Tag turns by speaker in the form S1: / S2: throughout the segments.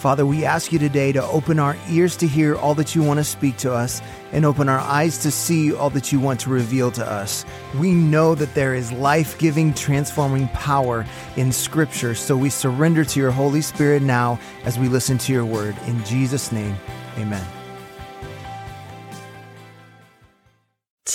S1: Father, we ask you today to open our ears to hear all that you want to speak to us and open our eyes to see all that you want to reveal to us. We know that there is life giving, transforming power in Scripture, so we surrender to your Holy Spirit now as we listen to your word. In Jesus' name, amen.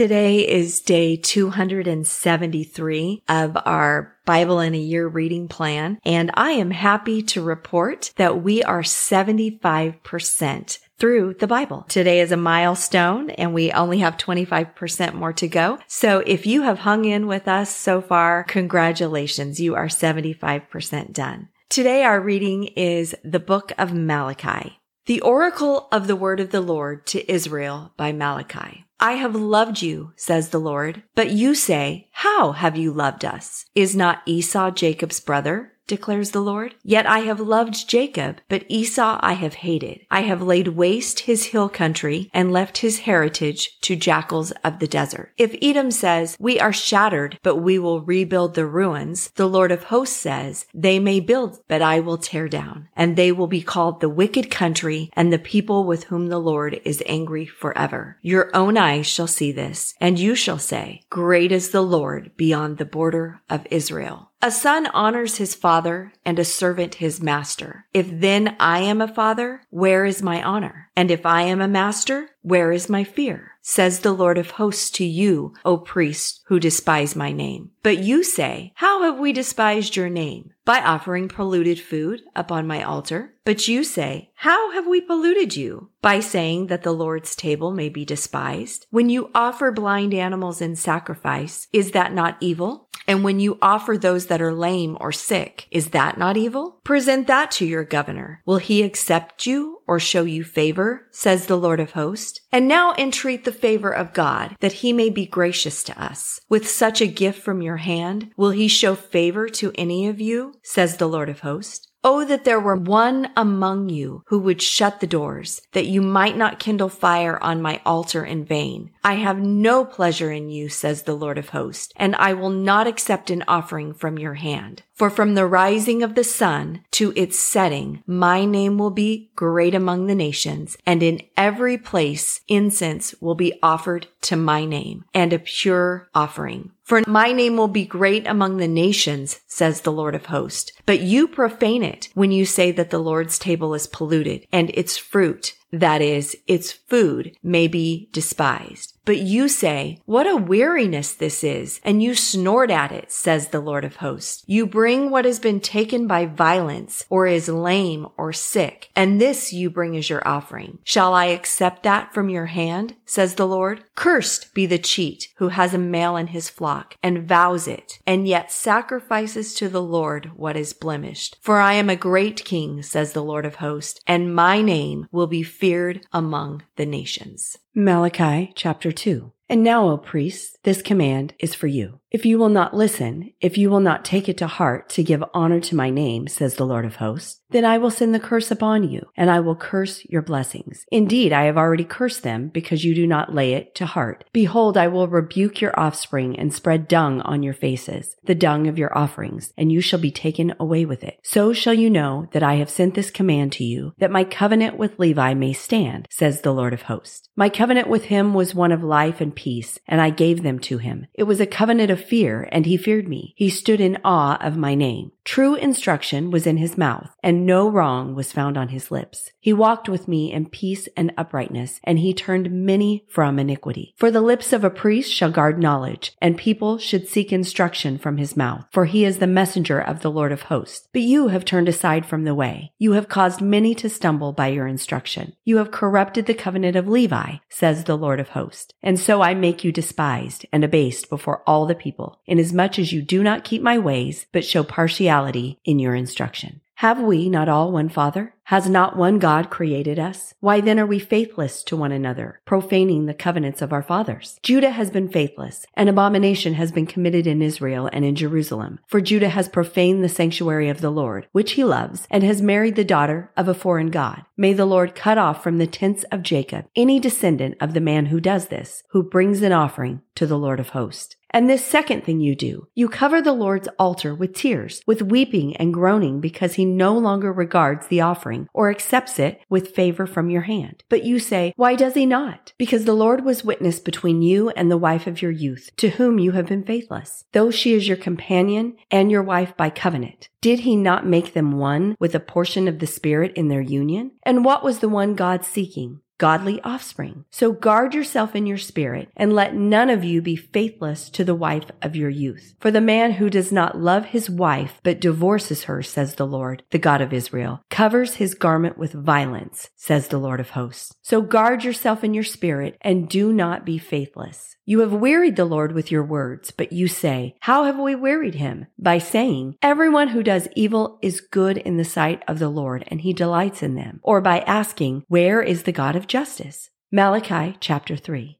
S2: Today is day 273 of our Bible in a Year reading plan, and I am happy to report that we are 75% through the Bible. Today is a milestone and we only have 25% more to go. So if you have hung in with us so far, congratulations. You are 75% done. Today our reading is the book of Malachi. The oracle of the word of the Lord to Israel by Malachi. I have loved you, says the Lord. But you say, How have you loved us? Is not Esau Jacob's brother? Declares the Lord. Yet I have loved Jacob, but Esau I have hated. I have laid waste his hill country and left his heritage to jackals of the desert. If Edom says, we are shattered, but we will rebuild the ruins, the Lord of hosts says, they may build, but I will tear down, and they will be called the wicked country and the people with whom the Lord is angry forever. Your own eyes shall see this, and you shall say, great is the Lord beyond the border of Israel. A son honors his father and a servant his master. If then I am a father, where is my honor? And if I am a master, where is my fear? Says the Lord of hosts to you, O priests who despise my name. But you say, how have we despised your name? By offering polluted food upon my altar. But you say, how have we polluted you? By saying that the Lord's table may be despised. When you offer blind animals in sacrifice, is that not evil? And when you offer those that are lame or sick, is that not evil? Present that to your governor. Will he accept you or show you favor, says the Lord of hosts? And now entreat the favor of God, that he may be gracious to us. With such a gift from your hand, will he show favor to any of you, says the Lord of hosts? Oh, that there were one among you who would shut the doors, that you might not kindle fire on my altar in vain. I have no pleasure in you, says the Lord of hosts, and I will not accept an offering from your hand. For from the rising of the sun to its setting, my name will be great among the nations, and in every place incense will be offered to my name, and a pure offering. For my name will be great among the nations, says the Lord of hosts. But you profane it when you say that the Lord's table is polluted, and its fruit, that is, its food, may be despised. But you say, what a weariness this is, and you snort at it, says the Lord of hosts. You bring what has been taken by violence, or is lame or sick, and this you bring as your offering. Shall I accept that from your hand, says the Lord? Cursed be the cheat who has a male in his flock, and vows it, and yet sacrifices to the Lord what is blemished. For I am a great king, says the Lord of hosts, and my name will be feared among the nations. Malachi chapter 2. And now, O priests, this command is for you. If you will not listen, if you will not take it to heart to give honor to my name, says the Lord of hosts, then I will send the curse upon you, and I will curse your blessings. Indeed, I have already cursed them because you do not lay it to heart. Behold, I will rebuke your offspring and spread dung on your faces, the dung of your offerings, and you shall be taken away with it. So shall you know that I have sent this command to you, that my covenant with Levi may stand, says the Lord of hosts. My covenant with him was one of life and peace, and I gave them to him. It was a covenant of fear, and he feared me. He stood in awe of my name. True instruction was in his mouth, and no wrong was found on his lips. He walked with me in peace and uprightness, and he turned many from iniquity. For the lips of a priest shall guard knowledge, and people should seek instruction from his mouth, for he is the messenger of the Lord of hosts. But you have turned aside from the way. You have caused many to stumble by your instruction. You have corrupted the covenant of Levi, says the Lord of hosts. And so I make you despised and abased before all the people, inasmuch as you do not keep my ways, but show partiality in your instruction. Have we not all one Father? Has not one God created us? Why then are we faithless to one another, profaning the covenants of our fathers? Judah has been faithless. An abomination has been committed in Israel and in Jerusalem. For Judah has profaned the sanctuary of the Lord, which he loves, and has married the daughter of a foreign God. May the Lord cut off from the tents of Jacob any descendant of the man who does this, who brings an offering to the Lord of hosts. And this second thing you do, you cover the Lord's altar with tears, with weeping and groaning because he no longer regards the offering or accepts it with favor from your hand. But you say, why does he not? Because the Lord was witness between you and the wife of your youth, to whom you have been faithless, though she is your companion and your wife by covenant. Did he not make them one with a portion of the Spirit in their union? And what was the one God seeking? Godly offspring. So guard yourself in your spirit and let none of you be faithless to the wife of your youth. For the man who does not love his wife but divorces her, says the Lord, the God of Israel, covers his garment with violence, says the Lord of hosts. So guard yourself in your spirit and do not be faithless. You have wearied the Lord with your words, but you say, How have we wearied him? By saying, Everyone who does evil is good in the sight of the Lord, and he delights in them. Or by asking, Where is the God of justice? Malachi chapter 3.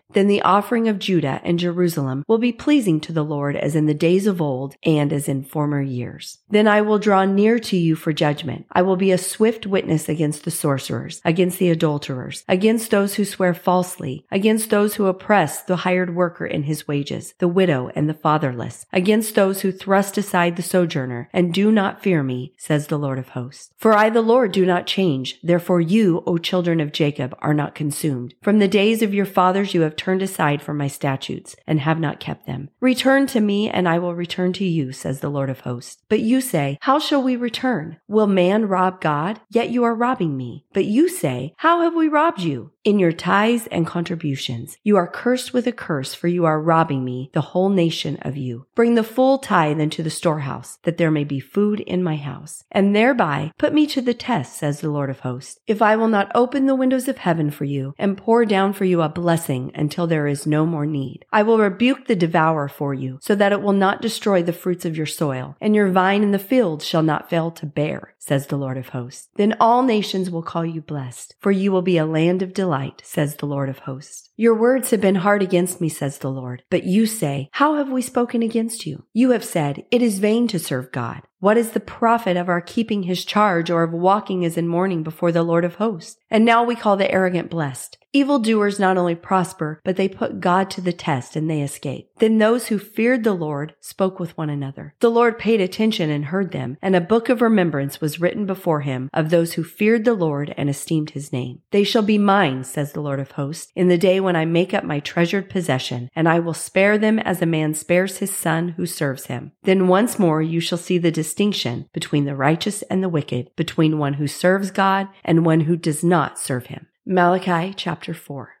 S2: Then the offering of Judah and Jerusalem will be pleasing to the Lord as in the days of old and as in former years. Then I will draw near to you for judgment. I will be a swift witness against the sorcerers, against the adulterers, against those who swear falsely, against those who oppress the hired worker in his wages, the widow and the fatherless, against those who thrust aside the sojourner and do not fear me, says the Lord of hosts. For I, the Lord, do not change. Therefore you, O children of Jacob, are not consumed. From the days of your fathers you have turned aside from my statutes and have not kept them. Return to me and I will return to you, says the Lord of hosts. But you say, how shall we return? Will man rob God? Yet you are robbing me. But you say, how have we robbed you? In your tithes and contributions, you are cursed with a curse, for you are robbing me, the whole nation of you. Bring the full tithe into the storehouse, that there may be food in my house. And thereby put me to the test, says the Lord of hosts, if I will not open the windows of heaven for you and pour down for you a blessing until there is no more need. I will rebuke the devourer for you, so that it will not destroy the fruits of your soil, and your vine in the field shall not fail to bear, says the Lord of hosts. Then all nations will call you blessed, for you will be a land of delight delight, says the Lord of hosts. Your words have been hard against me, says the Lord. But you say, How have we spoken against you? You have said, It is vain to serve God. What is the profit of our keeping his charge or of walking as in mourning before the Lord of hosts? And now we call the arrogant blessed. Evildoers not only prosper, but they put God to the test and they escape. Then those who feared the Lord spoke with one another. The Lord paid attention and heard them, and a book of remembrance was written before him of those who feared the Lord and esteemed his name. They shall be mine, says the Lord of hosts, in the day when I make up my treasured possession, and I will spare them as a man spares his son who serves him. Then once more you shall see the distinction between the righteous and the wicked, between one who serves God and one who does not serve him. Malachi chapter 4.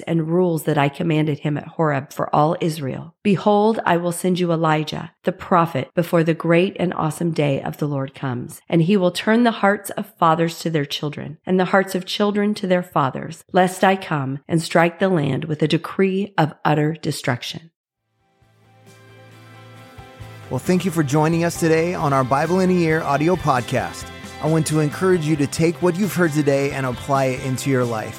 S2: and rules that I commanded him at Horeb for all Israel. Behold, I will send you Elijah, the prophet, before the great and awesome day of the Lord comes, and he will turn the hearts of fathers to their children, and the hearts of children to their fathers lest I come and strike the land with a decree of utter destruction.
S1: Well, thank you for joining us today on our Bible in a Year audio podcast. I want to encourage you to take what you've heard today and apply it into your life,